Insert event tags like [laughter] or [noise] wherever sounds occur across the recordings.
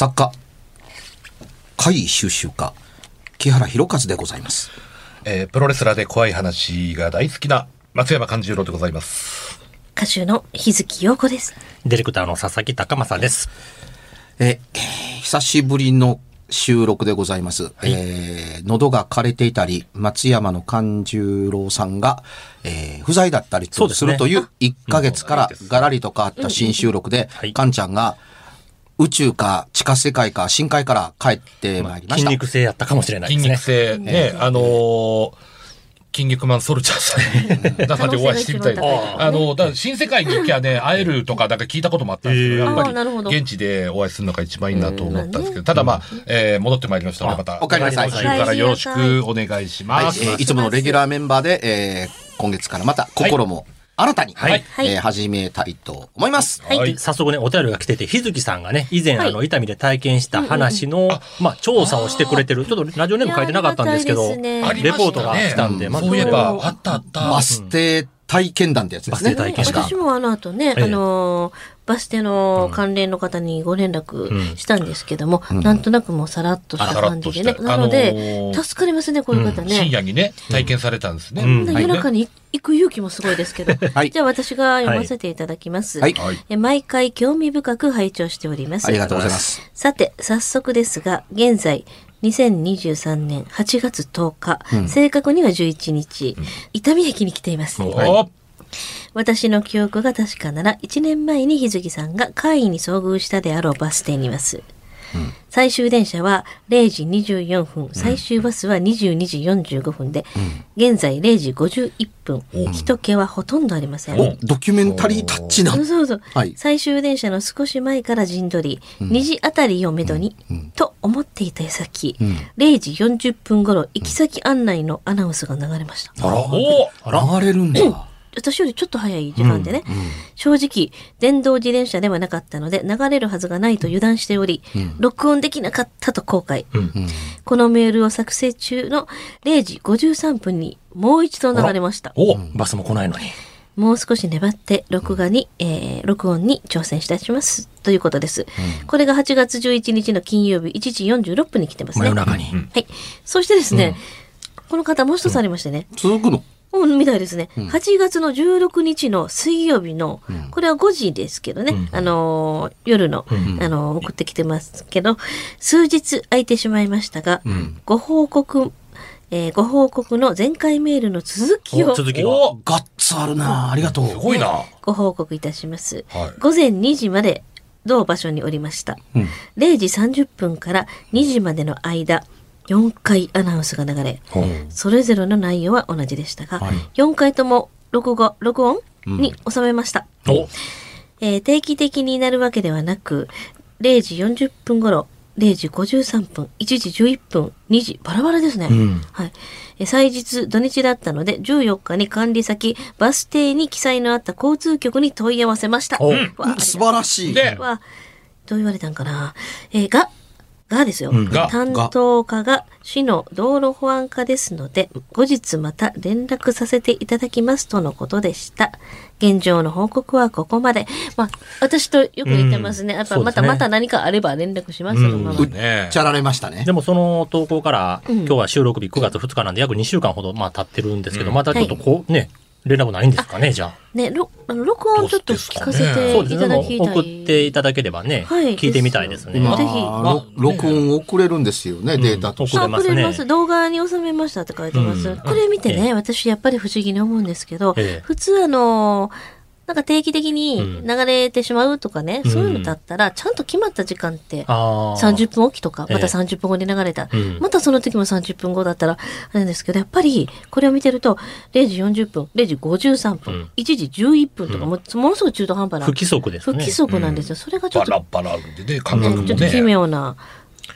作家、怪異収集家、木原博一でございます。えープロレスラーで怖い話が大好きな松山勘十郎でございます。歌手の日月陽子です。ディレクターの佐々木高正です。えー久しぶりの収録でございます。えー喉が枯れていたり、松山の勘十郎さんが、えー不在だったりとそうでするという1ヶ月からガラリと変わった新収録ではい、勘ちゃんが宇宙か地下世界か深海から帰ってまいりました。筋肉性やったかもしれない筋ですね。肉性ね、あのー筋肉マンソルジャーさんに生でお会いしてみたいあの、だ新世界に行きゃね、会えるとか、なんか聞いたこともあったんですけど、やっぱり現地でお会いするのが一番いいなと思ったんですけど、ただまあ、えー戻ってまいりましたので、また、お帰りなさい。今週からよろしくお願いしはい、ます。えーいつものレギュラーメンバーで、えー今月からまた心も新たに、はいはいえー始めたいと思います。はいはい早速ね、お便りが来てて、日月さんがね、以前、はいあの、伊丹で体験した話の、まあ、調査をしてくれてる。ちょっとラジオネーム書いてなかったんですけど、ねレポートが来たんで、まずそういえば、うんあったあった。バス停体験談ってやつですね。バス停体験談私もあの後ね、ええあのーバス停の関連の方にご連うん絡したんですけども、なんとなくもうさらっとした感じでね。なので、あのー助かりますね、こういう方深ね。夜にね、体験されたんですね。うん夜中に行く勇気もすごいですけど。[laughs] はいじゃあ私が読ませていただきます。はいはいえ毎回興味深く拝聴しております。ありがとうございます。さて、早速ですが、現在、2023年8月10日、正確には11日、伊丹駅に来ています。お私の記憶が確かなら、1年前に日月さんが会員に遭遇したであろうバス停にいます。最終電車は0時24分、最終バスは22時45分で、現在0時51分、人気はほとんどありません。お、ドキュメンタリータッチなそう。そうそう、はい。最終電車の少し前から陣取り、2時あたりをめどに、と思っていた矢先、0時40分頃行き先案内のアナウンスが流れました。お流れるんだ。私よりちょっと早い時間でね、正直、電動自転車ではなかったので、流れるはずがないと油断しており、録音できなかったと後悔。このメールを作成中の0時53分にもう一度流れました。おバスも来ないのに。もう少し粘って録画に、えー録音に挑戦したします。ということです。これが8月11日の金曜日1時46分に来てますね。真夜中に。はい。そしてですね、この方もう一つありましてね。続くの？うん、みたいですね。8月の16日の水曜日の、これは5時ですけどね、あのー夜の、あのー送ってきてますけど、数日空いてしまいましたが、ご報告、えーご報告の前回メールの続きをお続きが。おガッツあるなありがとう。すごいな。ご報告いたします。はい午前2時まで同場所におりました。0時30分から2時までの間、4回アナウンスが流れ、それぞれの内容は同じでしたが、4回とも録画、録音？に収めました。おえー定期的になるわけではなく、0時40分頃、0時53分、1時11分、2時、バラバラですね。はい。えー祭日、土日だったので、14日に管理先、バス停に記載のあった交通局に問い合わせました。おわあ素晴らしい。では、どう言われたんかな。えーが、がですよ。が担当課が市の道路保安課ですので、後日また連絡させていただきますとのことでした。現状の報告はここまで。まあ、私とよく言ってますね。やっぱまた、ねまた何かあれば連絡しますと、まあまあうっねちゃられましたねで。もその投稿から、今日は収録日9月2日なんで約2週間ほどまあ経ってるんですけど、またちょっとこうね、連絡ないんですかね、じゃあ。ね、ろあの録音ちょっと聞かせていただきたい。送っていただければね、はい聞いてみたいですね。今、ぜひろ録音送れるんですよね、データとして。送れますねあくれます。動画に収めましたって書いてます。うんこれ見てね、え私やっぱり不思議に思うんですけど、ええ普通あの、なんか定期的に流れてしまうとかね、うんそういうのだったら、ちゃんと決まった時間って、ああ。30分おきとか、ええまた30分後に流れた。うんまたその時も30分後だったら、あれなんですけど、やっぱり、これを見てると、0時40分、0時53分、うん1時11分とか、ものすごい中途半端な。不規則ですね。不規則なんですよ。それがちょっと、バラバラでね、感覚もねちょっと奇ね。妙な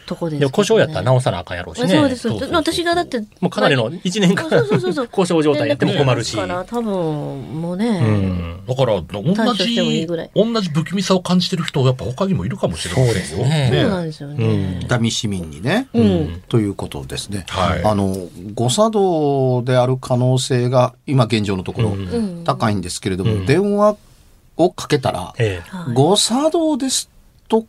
とこですね、で故障やったら直さなあかんやろうしね。そうです。そうそうそう私がだって、もうかなりの1年間 [laughs] 故障状態やっても困るし。連絡来ますから、多分、もうね、うん。だから、同対処してもいい同じ不気味さを感じてる人、やっぱ他にもいるかもしれないそうですね。そうなんですよね。伊丹市民にね、うん。ということですね。はい。あの、誤作動である可能性が、今現状のところ、うん。高いんですけれども、うん。電話をかけたら、誤作動ですと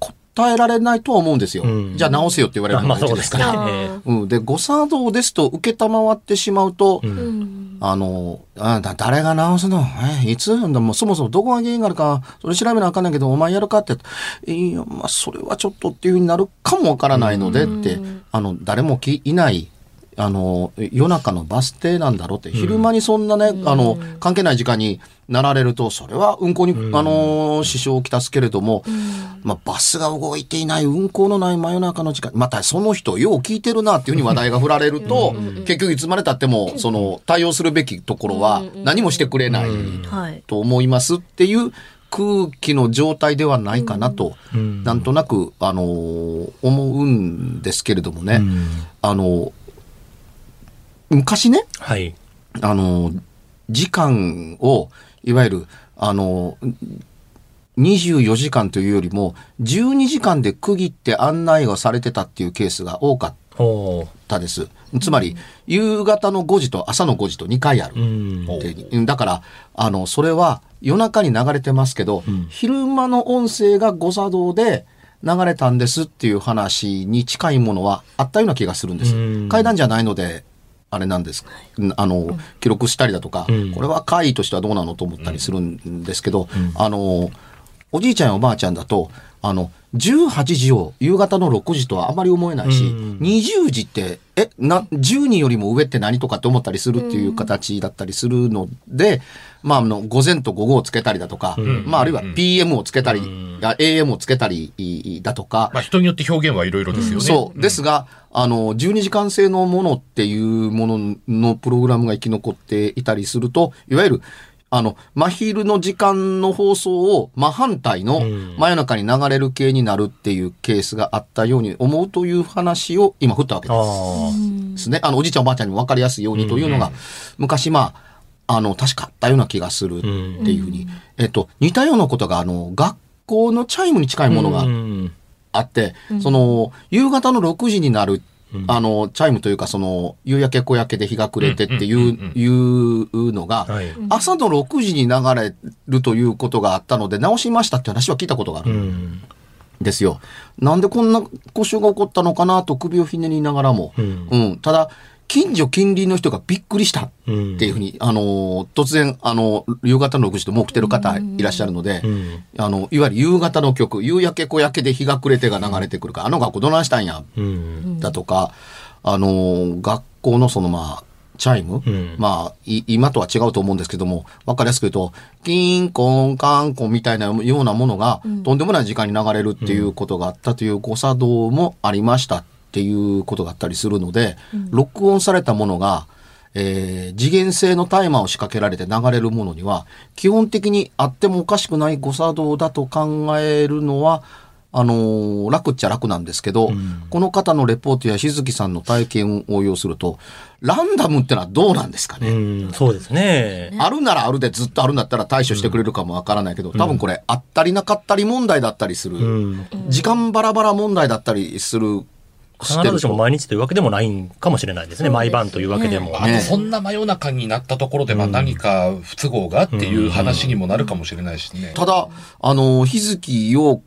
えられないとは思うんですよ。うん。じゃあ直せよって言われるのまあがうちですから。うん。で、誤作動ですと受けたまわってしまうと、うん。うん。あの、あだ誰が直すの？え、いつ？でもそもそもどこが原因があるか、それ調べなあかんないけど、お前やるかって、いや、まあ、それはちょっとっていうふうになるかもわからないのでって、あの、誰もきいない、あの、夜中のバス停なんだろうって、昼間にそんなね、あの、関係ない時間になられると、それは運行に、あの、支障をきたすけれども、まあ、バスが動いていない、運行のない真夜中の時間、またその人、よう聞いてるなっていうふうに話題が振られると、結局いつまで経っても、その、対応するべきところは何もしてくれないはい。と思いますっていう空気の状態ではないかなと、なんとなく、あのー思うんですけれどもね、あの昔ね、はい。あの、時間を、いわゆる、あの、24時間というよりも、12時間で区切って案内がされてたっていうケースが多かっほたです。つまり、夕方の5時と朝の5時と2回ある。だから、あの、それは夜中に流れてますけど、昼間の音声が誤作動で流れたんですっていう話に近いものはあったような気がするんです。うん階段じゃないので、あれなんです。うんあの、記録したりだとか、うん。これは会としてはどうなのと思ったりするんですけど、あの、おじいちゃんやおばあちゃんだと、あの、18時を夕方の6時とはあまり思えないし、うん。20時って、え、な、10人よりも上って何とかって思ったりするっていう形だったりするので、まあ、あの、午前と午後をつけたりだとか、まあ、あるいは PM をつけたり、あ AM をつけたりだとか、まあ人によって表現はいろいろですよね。そう。ですが、あの、12時間制のものっていうもののプログラムが生き残っていたりすると、いわゆる、あの、真昼の時間の放送を真反対の真夜中に流れる系になるっていうケースがあったように思うという話を今振ったわけです。ですね。あの、おじいちゃんおばあちゃんにも分かりやすいようにというのが、昔まあ、あの、確かあったような気がするっていうふうに。えっと、似たようなことが、あの、学校のチャイムに近いものがうん。あって、その、夕方の6時になる、あの、チャイムというか、その、夕焼け小焼けで日が暮れてっていう、いうのが、はい。朝の6時に流れるということがあったので、直しましたって話は聞いたことがある。うん。ですよ。なんでこんな故障が起こったのかなと首をひねりながらも。うんうん。ただ、近所近隣の人がびっくりしたっうん。ていうふうに、あのー突然、あの、夕方の6時でもう来てる方いらっしゃるので、うん。あの、いわゆる夕方の曲、夕焼け小焼けで日が暮れてが流れてくるから、あの学校どないしたんや、うん。だとか、あのー学校のそのまあ、チャイム、んまあ、い今とは違うと思うんですけども、わかりやすく言うと、キンコンカンコンみたいなようなものが、とんでもない時間に流れるっていうことがあったという誤作動もありましたっていうことがあったりするので、録音されたものが、えー次元性のタイマーを仕掛けられて流れるものには、基本的にあってもおかしくない誤作動だと考えるのは、あのー楽っちゃ楽なんですけど、この方のレポートや日月さんの体験を応用すると、ランダムってのはどうなんですかね、うん。そうですね。あるならあるでずっとあるんだったら対処してくれるかもわからないけど、多分これ、あったりなかったり問題だったりする、うん。時間バラバラ問題だったりする、必ずしも毎日というわけでもないんかもしれないですね。毎晩というわけでも。あとそんな真夜中になったところで、まあ何か不都合がっていう話にもなるかもしれないしね。ただ、あの、日月陽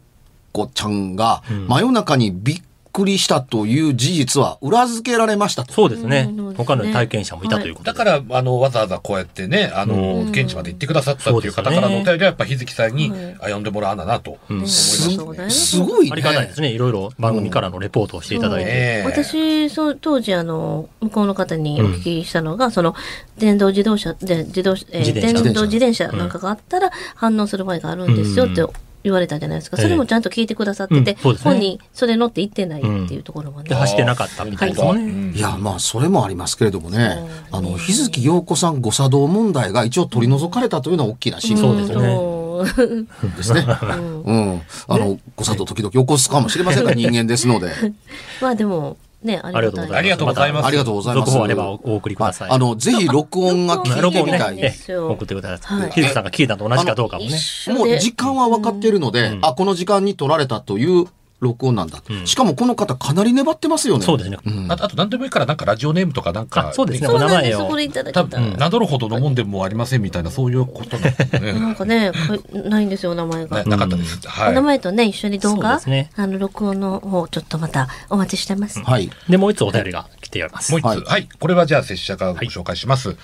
子ちゃんが真夜中にびっくりしたという事実は裏付けられましたと。そうですねうん。他の体験者もいたということで。だから、あの、わざわざこうやってね、あの、現地まで行ってくださったっていう方からのお便りは、やっぱ日月さんに、あ、呼んでもらわななと思いましたね。そうだねすごいね。ありがたいですね。いろいろ番組からのレポートをしていただいて。ねえ私、そう、当時、あの、向こうの方にお聞きしたのが、その、電動自動車、で自動、えー電動自転車なんかがあったら反応する場合があるんですよって言われたじゃないですか。ええそれもちゃんと聞いてくださってて、うんそうですね本人、それ乗って行ってないっていうところもね。で、走ってなかったみたいですもんね。いや、まあ、それもありますけれどもね、あの、日月陽子さん誤作動問題が一応取り除かれたというのは大きな進歩そうですねそうですね。[laughs] うん。あの、誤作動時々起こすかもしれませんが、人間ですので。[laughs] まあでも、ね、ありがたい。ありがとうございますありがとうございます。続報あればお送りください。あの、ぜひ録音が聞い録音ねてみたい。ええ送ってくださ。はいいヒルさんが聞いたのと同じかどうかもねもう時間は分かっているので、あ、この時間に取られたという、録音なんだ。しかもこの方かなり粘ってますよね。そうですね。あと、あと何でもいいから、なんかラジオネームとかなんか、あそうですね。お名前を多分、名乗るほどのもんでもありませんみたいな、そういうことなんですね。[laughs] なんかね、ないんですよ、お名前が。ななかったです。お名はい。前とね、一緒に動画、ねあの、録音の方、ちょっとまたお待ちしてます。はい。で、もう一つお便りが来ております。もう一つ、ははいい。これはじゃあ、拙者がご紹介します。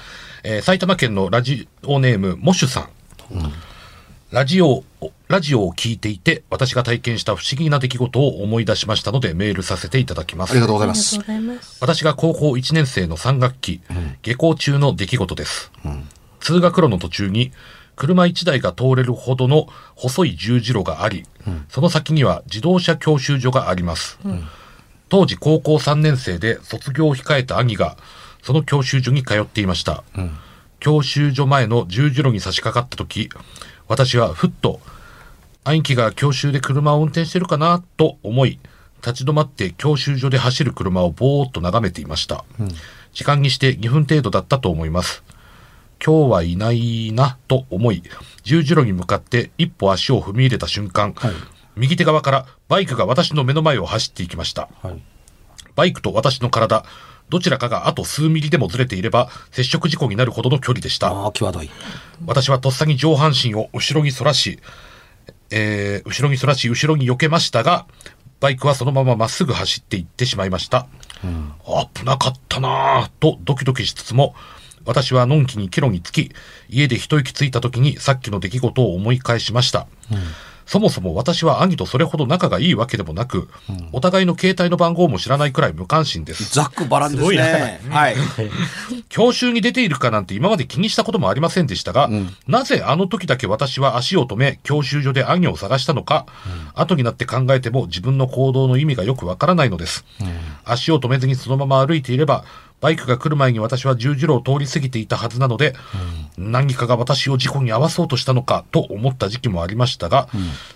えー埼玉県のラジオネーム、モシュさん。ラジオを、ラジオを聞いていて、私が体験した不思議な出来事を思い出しましたので、メールさせていただきますあり。がとうございますありがとう。ございます。私が高校1年生の3学期、下校中の出来事です。通学路の途中に、車1台が通れるほどの細い十字路があり、その先には自動車教習所があります。当時高校3年生で卒業を控えた兄が、その教習所に通っていました。教習所前の十字路に差し掛かった時、私はふっと、兄貴が教習で車を運転してるかなと思い、立ち止まって教習所で走る車をぼーっと眺めていました。時間にして2分程度だったと思います。今日はいないなと思い、十字路に向かって一歩足を踏み入れた瞬間、右手側からバイクが私の目の前を走っていきました。はい。バイクと私の体、どちらかがあと数ミリでもずれていれば接触事故になるほどの距離でした。ああ、際どい。私はとっさに上半身を後ろに反らし、えー後ろに反らし、後ろに避けましたが、バイクはそのまままっすぐ走っていってしまいました。危なかったなぁとドキドキしつつも、私はのんきに帰路につき、家で一息ついた時にさっきの出来事を思い返しました。そもそも私は兄とそれほど仲がいいわけでもなく、お互いの携帯の番号も知らないくらい無関心です。ざっくばらんですすごいね。はい。[laughs] 教習に出ているかなんて今まで気にしたこともありませんでしたが、なぜあの時だけ私は足を止め、教習所で兄を探したのか、後になって考えても自分の行動の意味がよくわからないのです。足を止めずにそのまま歩いていれば、バイクが来る前に私は十字路を通り過ぎていたはずなので、何かが私を事故に遭わそうとしたのかと思った時期もありましたが、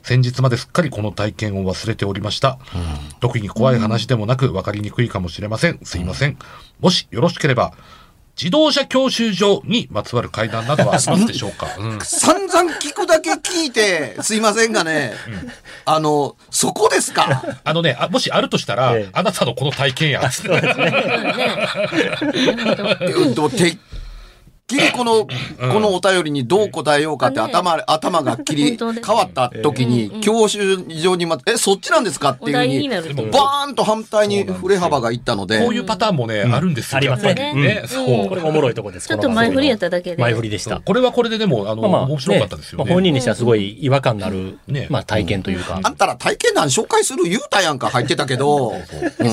先日まですっかりこの体験を忘れておりました。特に怖い話でもなく分かりにくいかもしれません。すいません。もしよろしければ、自動車教習所にまつわる会談などはあります [laughs] でしょうか、うん。散々聞くだけ聞いて、すいませんがね、あの、そこですか？あのねあ、もしあるとしたら、ええ。あなたのこの体験や。つってでもてっきりこの、このお便りにどう答えようかってね頭、頭が切り本当ね。変わった時に、教習所にま、え、そっちなんですかっていうふうにバーンと反対に振れ幅がいったので。こう、いうパターンもね、あるんですよ。ありますね。ね。うん。そう。これがおもろいとこです。ちょっと前振りやっただけで。前振りでした。これはこれででも、あの、まあまあ、面白かったですよね。まあ本人にしてはすごい違和感のある、ね。まあ体験というか。あんたら体験談紹介する言うたやんか入ってたけど、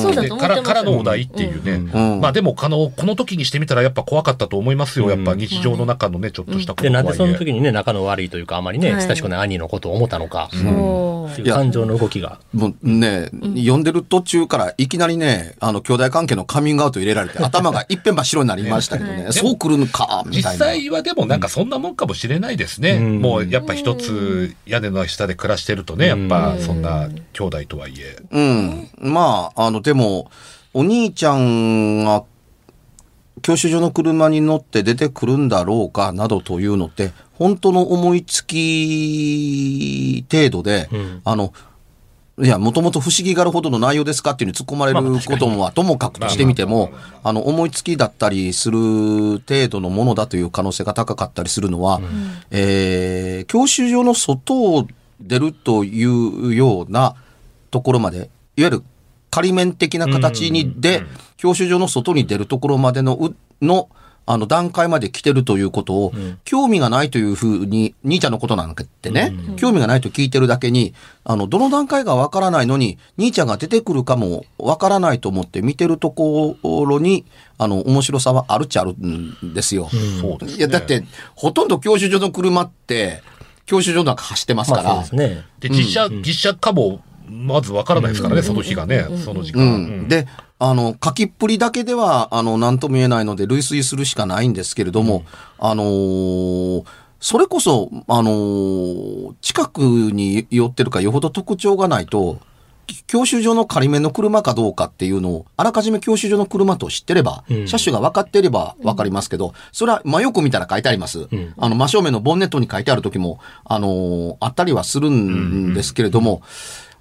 そうだからからのお題っていうね、うん。まあでもあのこの時にしてみたらやっぱ怖かったと思いますよ、やっぱ日常の中のねちょっとしたことで、なんでその時にね、仲の悪いというか、あまりね、はい。親しくない兄のことを思ったのか、そう。いう感情の動きが。もうね、読んでる途中からいきなりね、あの、兄弟関係のカミングアウト入れられて、[laughs] 頭が一遍真っ白になりましたけどね、そう来るのか、み実たいな。際はでもなんかそんなもんかもしれないですね、うん。もうやっぱ一つ屋根の下で暮らしてるとねやっぱそんな兄弟とはいえ、うん。まあ、あの、でも、お兄ちゃんが、教習所の車に乗って出てくるんだろうか、などというのって、本当の思いつき程度で、ん。あの、いや、もともと不思議がるほどの内容ですかっていうに突っ込まれることもはともかくとしてみても、あの、思いつきだったりする程度のものだという可能性が高かったりするのは、えー教習所の外を出るというようなところまで、いわゆる仮面的な形にで、教習所の外に出るところまでのう、の、あの段階まで来てるということを、興味がないというふうに、兄ちゃんのことなんかってね、興味がないと聞いてるだけに、あの、どの段階がわからないのに、兄ちゃんが出てくるかもわからないと思って見てるところに、あの、面白さはあるっちゃあるんですよ。そうですね。いや、だって、ほとんど教習所の車って、教習所の中走ってますから。まあそうですね。で実車、実車かもまずわからないですからね、その日がね、その時間、うん、で、あの、書きっぷりだけでは、あの、なんとも言えないので、類推するしかないんですけれども、あのーそれこそ、あのー近くに寄ってるかよほど特徴がないと、教習所の仮面の車かどうかっていうのを、あらかじめ教習所の車と知ってれば、うん。車種が分かっていれば分かりますけど、それは真横見たら書いてあります。ん。あの、真正面のボンネットに書いてある時も、あのーあったりはするんですけれども、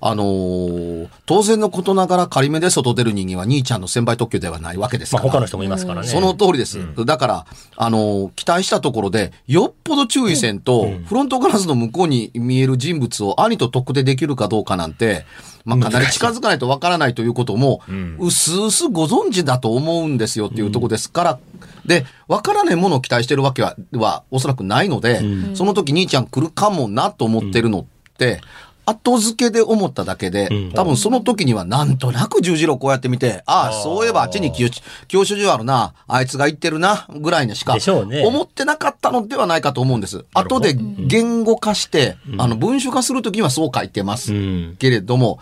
あのー当然のことながら仮目で外出る人間は兄ちゃんの先輩特許ではないわけですから。まあ他の人もいますからね。その通りです。だから、あのー期待したところで、よっぽど注意せんと、フロントガラスの向こうに見える人物を兄と特定できるかどうかなんて、まあ、かなり近づかないとわからないということも、うすうすご存知だと思うんですよっていうところですから、で、わからないものを期待してるわけは、はおそらくないので、その時兄ちゃん来るかもなと思ってるのって、後付けで思っただけで、ん。多分その時にはなんとなく十字路こうやって見て、ああ、そういえばあっちに教教習所あるな、あいつが行ってるな、ぐらいにしか思ってなかったのではないかと思うんです。後で言語化して、あの、文書化する時にはそう書いてますうん。けれども、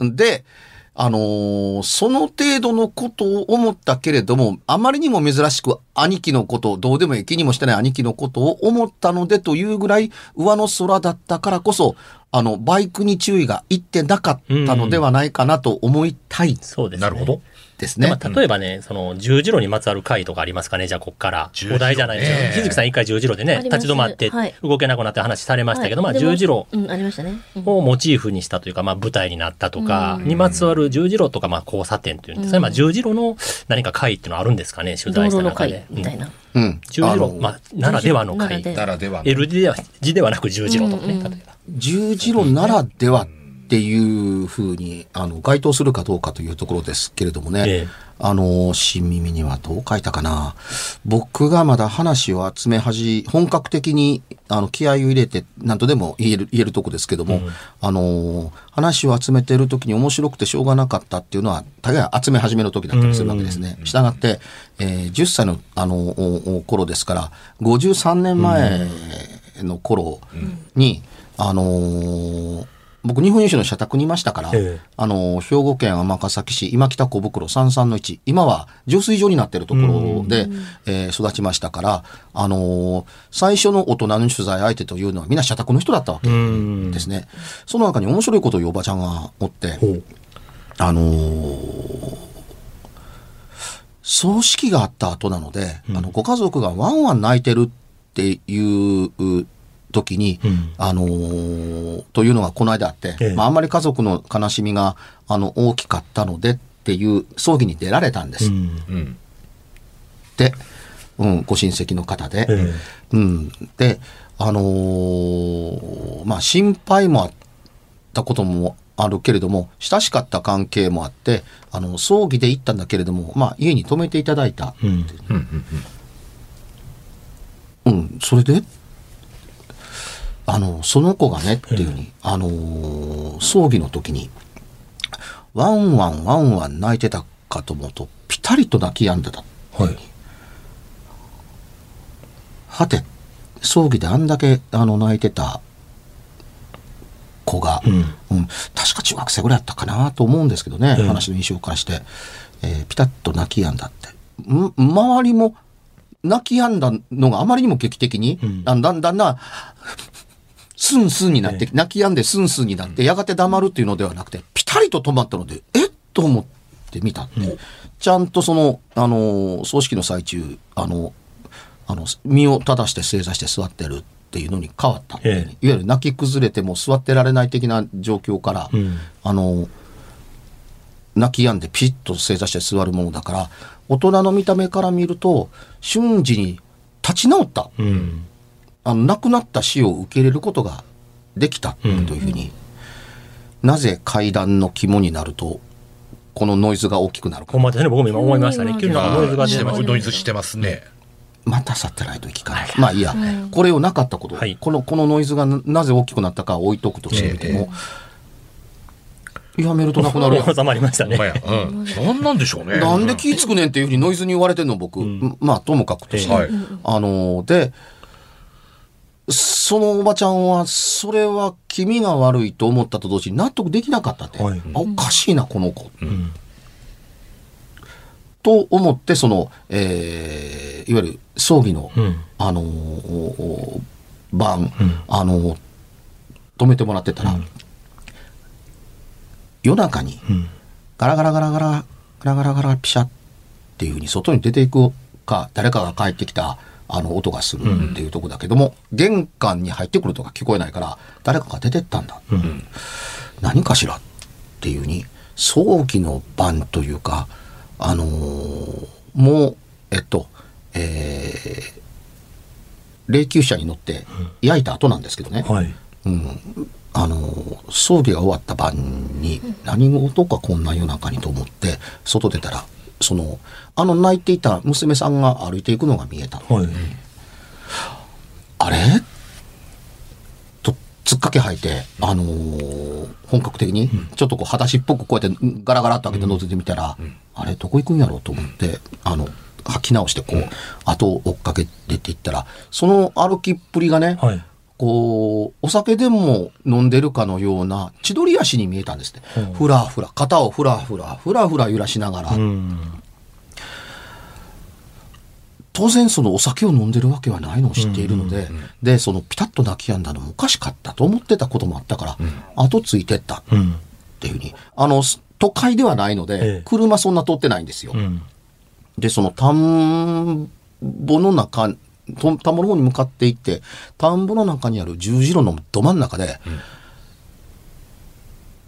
で、あのーその程度のことを思ったけれども、あまりにも珍しく兄貴のことを、どうでもいい気にもしてない兄貴のことを思ったのでというぐらい上の空だったからこそ、あの、バイクに注意がいってなかったのではないかなと思いたいそうですね。なるほど。ですね。まあ、例えばね、その十字路にまつわる回とかありますかね、じゃあ、こっから。十字路お題じゃないですねか。日月さん一回十字路でね立ち止まってはい、動けなくなって話されましたけど、まあ、十字路うん、ありましたね。うんをモチーフにしたというか、まあ、舞台になったとか、うんにまつわる十字路とか、まあ、交差点というんですかね。まあ、十字路の何か回っていうのはあるんですかね、取材した中で。みたいな。うん。十字路、まあ、ならではの回。ならでならでは。L 字では字ではなく十字路とかね、うんうん例えば。十字路ならではっていうふうに、あの、該当するかどうかというところですけれどもね。ええあの、新耳にはどう書いたかな。僕がまだ話を集め始、本格的に、あの、気合を入れて、なんとでも言える、言えるとこですけども、あの、話を集めてる時に面白くてしょうがなかったっていうのは、大概集め始めの時だったりするわけですね。したがって、えー10歳の、あの、頃ですから、53年前の頃に、あのー僕、日本郵政の社宅にいましたから、ええ。あの、兵庫県尼崎市今北小袋33の1、今は浄水場になっているところで、えー育ちましたから、あのー最初の大人の取材相手というのはみんな社宅の人だったわけですね。その中に面白いことを言うおばちゃんがおって、あのー葬式があった後なので、あの、ご家族がワンワン泣いてるっていう時に、うんあのーというのがこの間あって、ええまあ、あんまり家族の悲しみが、あの、大きかったのでっていう葬儀に出られたんですっうんうん。て、うん、ご親戚の方で。えうん。で、あのーまあ、心配もあったこともあるけれども、親しかった関係もあって、あの、葬儀で行ったんだけれども、まあ、家に泊めていただいた。えうんうんうんうん、それで、あの、その子がね、っていうふうに、あのー葬儀の時に、ワンワンワンワン泣いてたかと思うと、ピタリと泣き止んでた。はい。はて、葬儀であんだけあの泣いてた子が、うんうん確か中学生ぐらいだったかなと思うんですけどね、うん話の印象からして、えーピタッと泣き止んだって。ん周りも泣き止んだのがあまりにも劇的に、うんだんだんだんだん、スンスンになって、泣き止んでスンスンになって、やがて黙るっていうのではなくて、ピタリと止まったので、えっ？と思って見たって、ちゃんとその、あの、葬式の最中、あの、あの、身を正して正座して座ってるっていうのに変わったね、え。いわゆる泣き崩れても座ってられない的な状況から、うん。あの、泣き止んでピッと正座して座るものだから、大人の見た目から見ると、瞬時に立ち直った。うん。あの亡くなった死を受け入れることができたというふうに、なぜ階段の肝になるとこのノイズが大きくなるか。ほんまですね、僕も今思いましたね。うん。急にノイズがしてます。ノイズしてますね。またサテライト聞かない。まあいいや、これをなかったこと、はい。このこのノイズがななぜ大きくなったかは置いとくとしてみて。も、やめるとなくなるやん収まりましたね。うん。なん。なんでしょうね。なんで気ぃつくねんっていうふうにノイズに言われてんの僕、まあともかくとして、はい。あのでそのおばちゃんはそれは気味が悪いと思ったと同時に納得できなかったって、はい。あおかしいなこの子、ん。と思ってその、えーいわゆる葬儀の、うん。あのー晩、あのー止めてもらってたら、夜中にうん。ガラガラガラガラガラガラガラピシャっていうふうに外に出ていくか誰かが帰ってきたあの音がするっていうとこだけども、玄関に入ってくるとか聞こえないから誰かが出てったんだ、何かしらっていうふうに早期の晩というかあのーもうえっとえー霊柩車に乗って焼いた後なんですけどね、はい。うん、あの葬儀が終わった晩に何事かこんな夜中にと思って外出たらそのあの泣いていた娘さんが歩いていくのが見えた。の、はい。あれ？とつっかけ履いて、あのー本格的にちょっとこう裸足っぽくこうやってガラガラっと開けて覗いてみたら、あれどこ行くんやろうと思って、あの履き直してこう、後を追っかけてっていったらその歩きっぷりがね、はい。こう、お酒でも飲んでるかのような千鳥足に見えたんですね。ふらふら、肩をふらふら、ふらふら揺らしながら、うん。当然そのお酒を飲んでるわけはないのを知っているので、で、そのピタッと泣き止んだのもおかしかったと思ってたこともあったから、後ついてったっうん。ていうふうに、あの、都会ではないのええで、車そんな通ってないんですよ。うん。で、その田んぼの中、と田んぼの方に向かっていって、田んぼの中にある十字路のど真ん中で、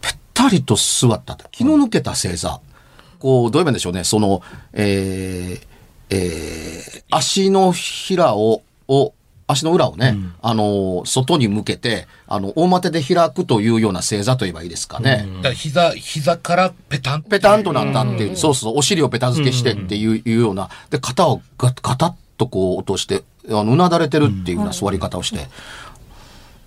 ぺったりと座ったと。気の抜けた正座。こう、どう言えばいいんでしょうね。その、えー、えー、足のひらを、を、足の裏をね、あの、外に向けて、あの、大股で開くというような正座と言えばいいですかね。だから膝、膝からペタンペタンとなったっていう、そうそう、お尻をペタ付けしてっていう,、いうような、で、肩をガガタッとこう落として、あの、うなだれてるっていうような座り方をして、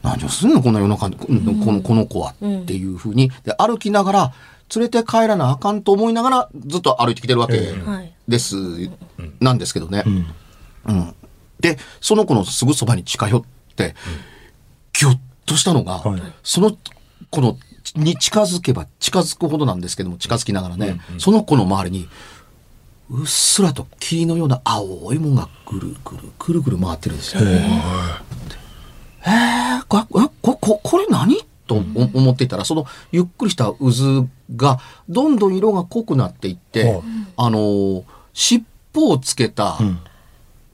何をすんの？こんな夜中に、この、この子はっていうふうに、で、歩きながら、連れて帰らなあかんと思いながら、ずっと歩いてきてるわけはい。です、なんですけどね。うん。で、その子のすぐそばに近寄って、ぎょっとしたのが、はい。その子のに近づけば近づくほどなんですけども、近づきながらね、その子の周りに、うっすらと霧のような青いもんがぐるぐるぐるぐる回ってるんですよ。えー、こここここれ何？と思思っていたら、そのゆっくりした渦がどんどん色が濃くなっていって、はい。あのー尻尾をつけた、ん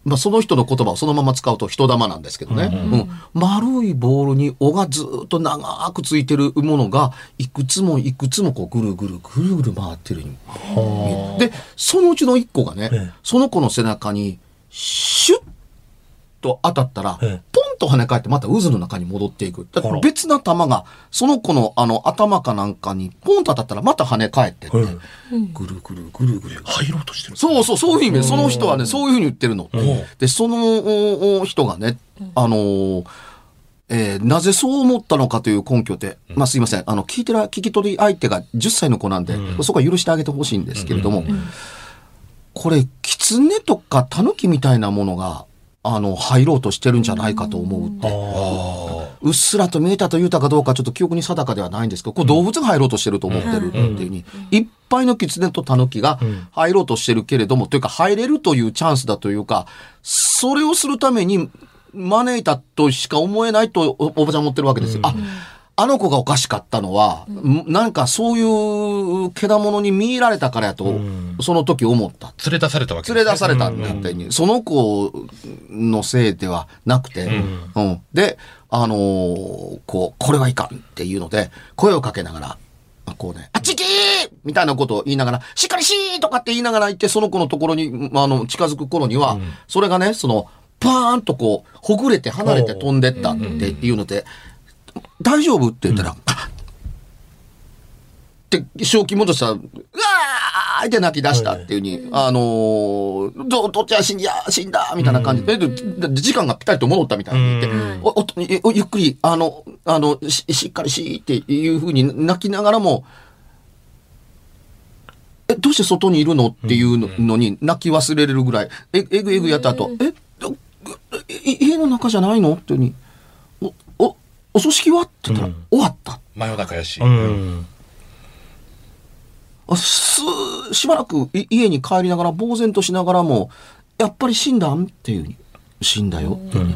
まあ、その人の言葉をそのまま使うと人玉なんですけどね、うん丸いボールに尾がずっと長くついてるものがいくつもいくつもこうぐるぐるぐるぐる回ってるでそのうちの一個がね、ええ。その子の背中にシュッと当たったら、ええ。ポンと跳ね返ってまた渦の中に戻っていく。だから。別な球が、その子のあの頭かなんかにポンと当たったらまた跳ね返ってって、えぐるぐるぐるぐる。入ろうとしてる。そうそう、そういう意味。で、その人はね、そういうふうに言ってるの。で、そのおお人がね、あのーえーなぜそう思ったのかという根拠で、まあすいません、あの、聞いてる、聞き取り相手が10歳の子なんで、そこは許してあげてほしいんですけれども、これ、狐とか狸みたいなものが、あの、入ろうとしてるんじゃないかと思うって。うっすらと見えたと言うたかどうかちょっと記憶に定かではないんですけど、これ動物が入ろうとしてると思ってるっていうふうに、いっぱいの狐と狸が入ろうとしてるけれども、というか入れるというチャンスだというか、それをするために招いたとしか思えないとおおばちゃん思ってるわけですよ。あ、あの子がおかしかったのは、ん。なんかそういうけだものに見入られたからやと、その時思った。連れ出されたわけ連れ出されたんだってに、その子のせいではなくて、うん。で、あのーこう、これはいかんっていうので、声をかけながら、こうね、あっち行きーみたいなことを言いながら、しっかりしーとかって言いながら言って、その子のところに、あの、近づく頃には、それがね、その、パーンとこう、ほぐれて離れて飛んでったっていうので、大丈夫？って言ったら、あって正気戻したら、うわーって泣き出したっていうに、あのーど、どっちは死んだ、死んだ、みたいな感じ。で、時間がぴったりと戻ったみたいに言って、おおゆっくり、あの、あの、ししっかりしっていうふうに泣きながらも、え、どうして外にいるのっていうののに泣き忘れれるぐらい、え、えぐえぐやった後、え、家の中じゃないのっていうに、お、お、お葬式は？って言ったら、終わった。真夜中やし。うん。あすしばらくい家に帰りながら呆然としながらもやっぱり死んだん？っていうふうに。死んだよ。っていうふうに、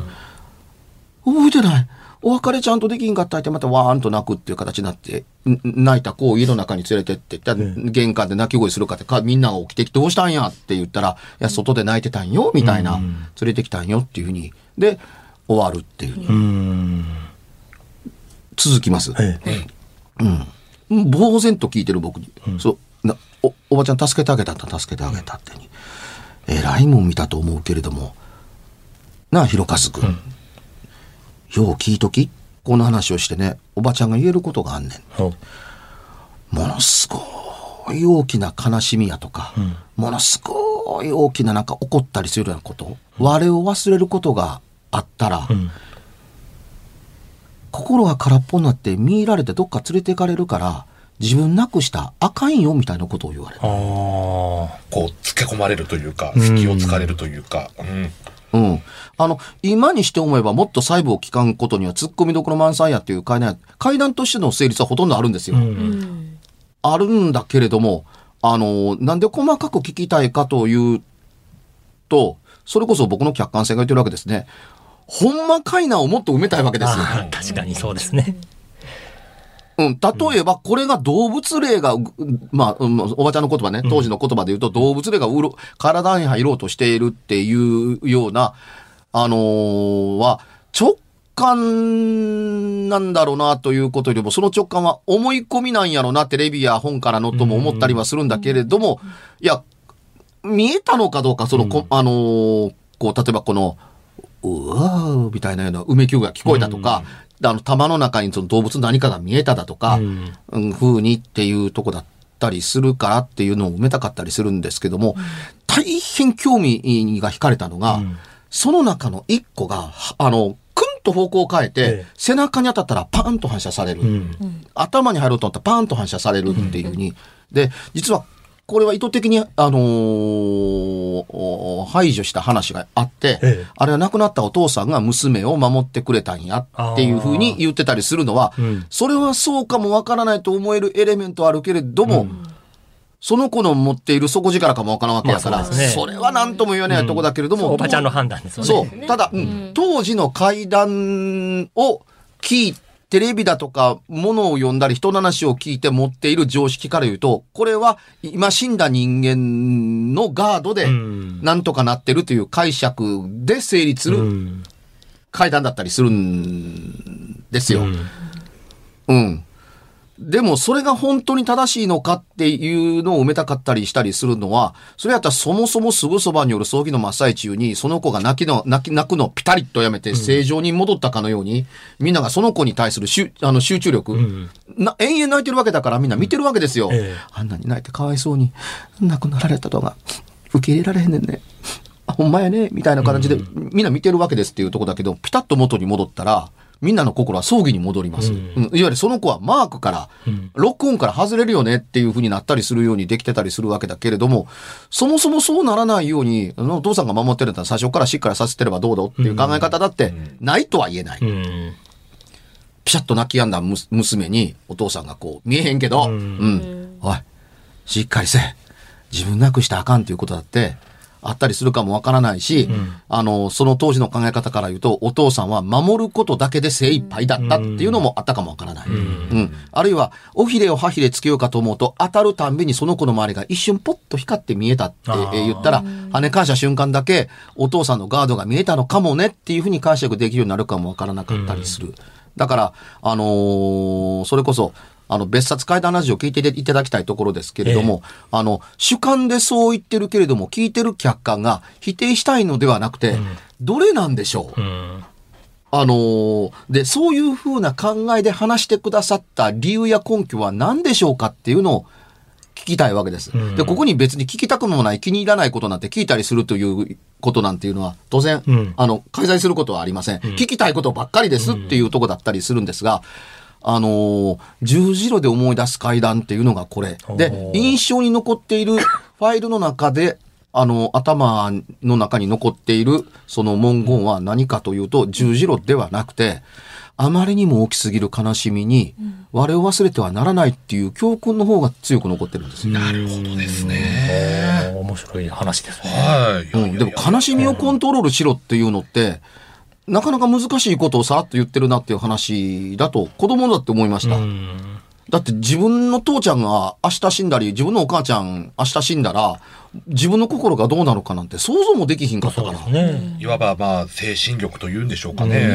覚えてない。お別れちゃんとできんかったってまたわーんと泣くっていう形になってん泣いた子を家の中に連れてってったら玄関で泣き声するかってかみんなが起きてきてどうしたんや？って言ったらいや外で泣いてたんよみたいな、連れてきたんよっていうふうに。で終わるっていう。ふうにうん。続きます。ええ。うん。呆然と聞いてる僕に。そうなお、おばちゃん助けてあげたんだ、助けてあげたってに。えらいもん見たと思うけれども。なあ、ひろかずくん。よう聞いとき。この話をしてね、おばちゃんが言えることがあんねん。ものすごい大きな悲しみやとか、ものすごい大きななんか怒ったりするようなこと、我を忘れることがあったら、ん心が空っぽになって見入られてどっか連れて行かれるから、自分なくしたらあかんよみたいなことを言われあた。あ。こう、つけ込まれるというか、隙をつかれるというか、うん。うん。あの、今にして思えばもっと細部を聞かんことには突っ込みどころ満載やっていう階段や、階段としての成立はほとんどあるんですよ。うん。あるんだけれども、あの、なんで細かく聞きたいかというと、それこそ僕の客観性が言ってるわけですね。ほんまかいなをもっと埋めたいわけですよ。[laughs] 確かにそうですね。うん、例えば、これが動物霊が、うまあ、うんおばちゃんの言葉ね、当時の言葉で言うと、動物霊がうろ体に入ろうとしているっていうような、あのーは、直感なんだろうなということよりも、その直感は思い込みなんやろうな、テレビや本からのとも思ったりはするんだけれども、いや、見えたのかどうか、その、こあのーこう、例えばこの、うわーみたいなようなうめき声が聞こえたとか、あの、玉の中にその動物の何かが見えただとか、うんうん、風にっていうとこだったりするからっていうのを埋めたかったりするんですけども、大変興味が惹かれたのが、んその中の一個が、はあの、くんと方向を変えて、ええ背中に当たったらパーンと反射される。うん。頭に入ろうと思ったらパーンと反射されるっていうふうに。で、実は、これは意図的に、あのーお排除した話があって、ええ。あれは亡くなったお父さんが娘を守ってくれたんやっていうふうに言ってたりするのは、うん。それはそうかもわからないと思えるエレメントはあるけれども、その子の持っている底力かもわからんわけやから、まあそね。それは何とも言えないとこだけれども、おばちゃんの判断ですよね。そう。ただ、うん当時の怪談を聞いテレビだとか、ものを読んだり、人の話を聞いて持っている常識から言うと、これは今死んだ人間のガードでうん、なんとかなってるという解釈で成立すうるん。怪談だったりするんですよ。うんうん。でも、それが本当に正しいのかっていうのを埋めたかったりしたりするのは、それやったらそもそもすぐそばによる葬儀の真っ最中に、その子が泣きの、泣き、泣くのをピタリとやめて正常に戻ったかのように、みんながその子に対する集あの集中力、んな、延々泣いてるわけだからみんな見てるわけですよ。ええ。あんなに泣いてかわいそうに、亡くなられたとが、受け入れられへんねんね。あ、ほんまやね、みたいな感じで、みんな見てるわけですっていうとこだけど、ピタッと元に戻ったら、みんなの心は葬儀に戻ります。うんうんいわゆるその子はマークから、ロックオンから外れるよねっていう風になったりするようにできてたりするわけだけれども、そもそもそうならないように、お父さんが守ってるんだったら最初からしっかりさせてればどうだっていう考え方だって、ないとは言えない。うん。ピシャッと泣き止んだむ娘にお父さんがこう見えへんけど、うん、おい、しっかりせえ。自分なくしたらあかんということだって、あったりするかもわからないし、あの、その当時の考え方から言うと、お父さんは守ることだけで精一杯だったっていうのもあったかもわからない。うん。あるいは、尾ひれを歯ひれつけようかと思うと、当たるたんびにその子の周りが一瞬ポッと光って見えたってえー言ったら、跳ね返した瞬間だけ、お父さんのガードが見えたのかもねっていうふうに解釈できるようになるかもわからなかったりする。だから、あのーそれこそ、あの、別冊怪談ラジオを聞いていただきたいところですけれども、あの、主観でそう言ってるけれども、聞いてる客観が否定したいのではなくて、どれなんでしょう、うん。あのーで、そういうふうな考えで話してくださった理由や根拠は何でしょうかっていうのを聞きたいわけです。うんで、ここに別に聞きたくもない、気に入らないことなんて聞いたりするということなんていうのは、当然、うんあの、開催することはありません。聞きたいことばっかりですっていうとこだったりするんですが、あのー十字路で思い出す階段っていうのがこれ。で印象に残っているファイルの中で、あの、頭の中に残っているその文言は何かというと、十字路ではなくて、あまりにも大きすぎる悲しみに、我を忘れてはならないっていう教訓の方が強く残ってるんです。なるほどですね。面白い話ですね。はい。うん、でも悲しみをコントロールしろっていうのって、なかなか難しいことをさらっと言ってるなっていう話だと子供だって思いました。うん。だって自分の父ちゃんが明日死んだり、自分のお母ちゃん明日死んだら、自分の心がどうなるかなんて想像もできひんかったからそうです。ね。いわばまあ精神力というんでしょうかね。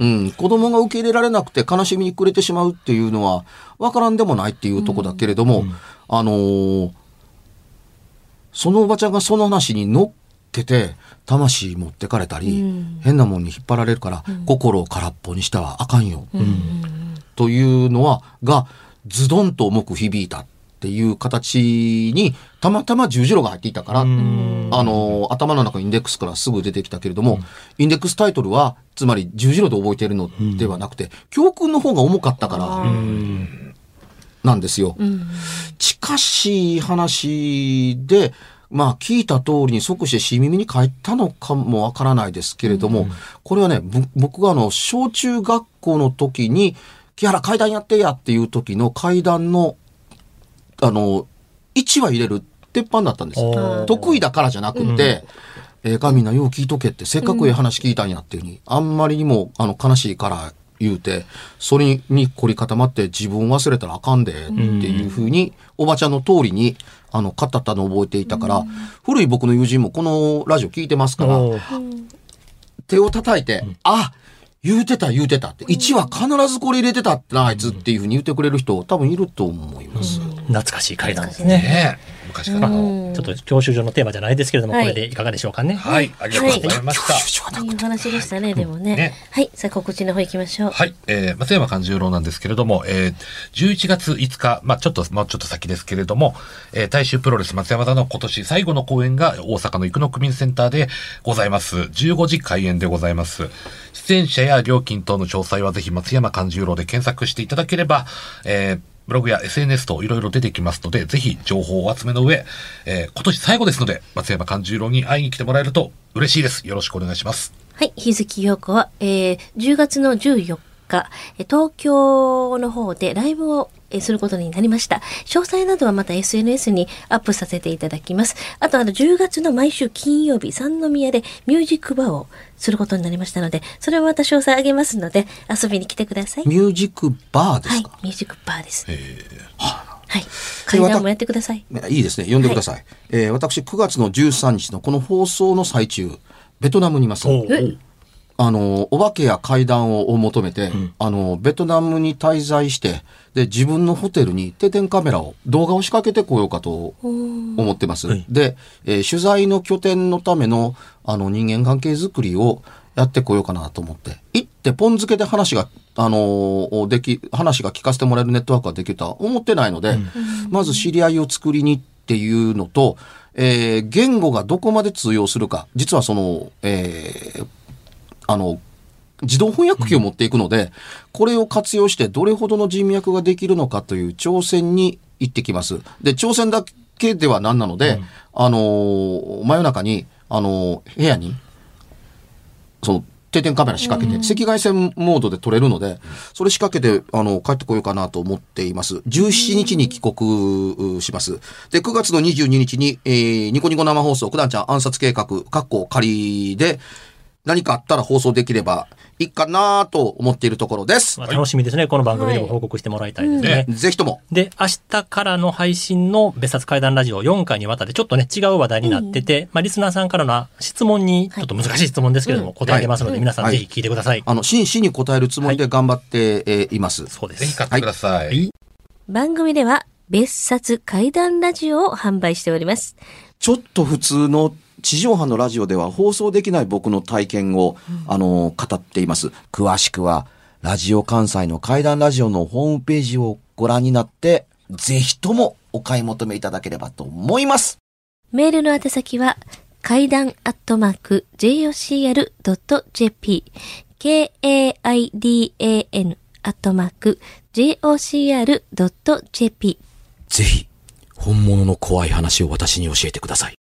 うん、子供が受け入れられなくて悲しみに暮れてしまうっていうのは分からんでもないっていうとこだけれども、あのーそのおばちゃんがその話に乗っけて魂持ってかれたり、変なもんに引っ張られるから、心を空っぽにしてはあかんよ、というのはがズドンと重く響いたっていう形にたまたま十字路が入っていたから、あのー頭の中インデックスからすぐ出てきたけれども、インデックスタイトルはつまり十字路で覚えているのではなくて、教訓の方が重かったからなんですよ。近しい話で、まあ聞いた通りに即して新耳に帰ったのかもわからないですけれども、これはね、ぼ僕があの、小中学校の時に、木原階段やってやっていう時の階段の、あの、1話入れる鉄板だったんです得意だからじゃなくて、ええかみんなよう聞いとけって、せっかくええ話聞いたんやっていうふうに、あんまりにもあの悲しいから言うて、それに凝り固まって自分忘れたらあかんでっていうふうに、おばちゃんの通りに、あの、語ったのを覚えていたから、古い僕の友人もこのラジオ聞いてますから、手を叩いて、あ言うてた言うてたって、1は必ずこれ入れてたってな、あいつっていうふうに言ってくれる人多分いると思います。懐かしい階段ですね。ねえ昔からの。ちょっと教習所のテーマじゃないですけれども、はいこれでいかがでしょうかね？はい、ありがとうございました。いいお話でしたね、でもね。ねはい、さあ告知の方行きましょう。はい、えー、松山勘十郎なんですけれども、えー、11月5日、まあちょっと、もうちょっと先ですけれども、えー、大衆プロレス松山座の今年最後の公演が大阪の生野区民センターでございます。15時開演でございます。出演者や料金等の詳細はぜひ松山勘十郎で検索していただければ、えー、ブログや SNS といろいろ出てきますので、ぜひ情報を集めの上、えー、今年最後ですので、松山勘十郎に会いに来てもらえると嬉しいです。よろしくお願いします。はい、日月陽子は、えー、10月の14日、東京の方でライブをえーすることになりました。詳細などはまた SNS にアップさせていただきます。あと、あの、10月の毎週金曜日、三宮でミュージックバーをすることになりましたので、それはまた詳細あげますので、遊びに来てください。ミュージックバーではいすか、、ミュージックバーです。えーはい。階段もやってください。ねいいですね。読んでください。えー私、9月の13日のこの放送の最中、ベトナムにいます。あの、お化けや階段を求めて、あの、ベトナムに滞在して、で、自分のホテルに定点カメラを、動画を仕掛けてこようかと思ってます。はいで、えー取材の拠点のための、あの、人間関係づくりをやってこようかなと思って。行って、ポン付けで話が、あのーでき、話が聞かせてもらえるネットワークができるとは思ってないので、まず知り合いを作りにっていうのと、えー言語がどこまで通用するか。実はその、えーあの、自動翻訳機を持っていくので、これを活用してどれほどの人脈ができるのかという挑戦に行ってきます。で、挑戦だけでは何なので、あのー真夜中に、あのー部屋に、その、定点カメラ仕掛けて、赤外線モードで撮れるので、それ仕掛けて、あの、帰ってこようかなと思っています。17日に帰国うします。で、9月の22日に、えーニコニコ生放送、九段ちゃん暗殺計画、カッコ仮で、何かあったら放送できればいいかなと思っているところです。まあ、楽しみですね。この番組でも報告してもらいたいですね。ぜひとも。で、明日からの配信の別冊怪談ラジオ4回にわたってちょっとね、違う話題になってて、まあ、リスナーさんからの質問に、ちょっと難しい質問ですけれども、答えてますので、皆さんぜひ聞いてください。あの、真摯に答えるつもりで頑張って、えーいます。そうです。ぜひ買ってください。はい番組では、別冊怪談ラジオを販売しております。ちょっと普通の地上波のラジオでは放送できない僕の体験を、あの、語っています。詳しくは、ラジオ関西の怪談ラジオのホームページをご覧になって、ぜひともお買い求めいただければと思います。メールの宛先は、階段アットマーク jocr.jp k-a-i-d-a-n アットマーク jocr.jp ぜひ、本物の怖い話を私に教えてください。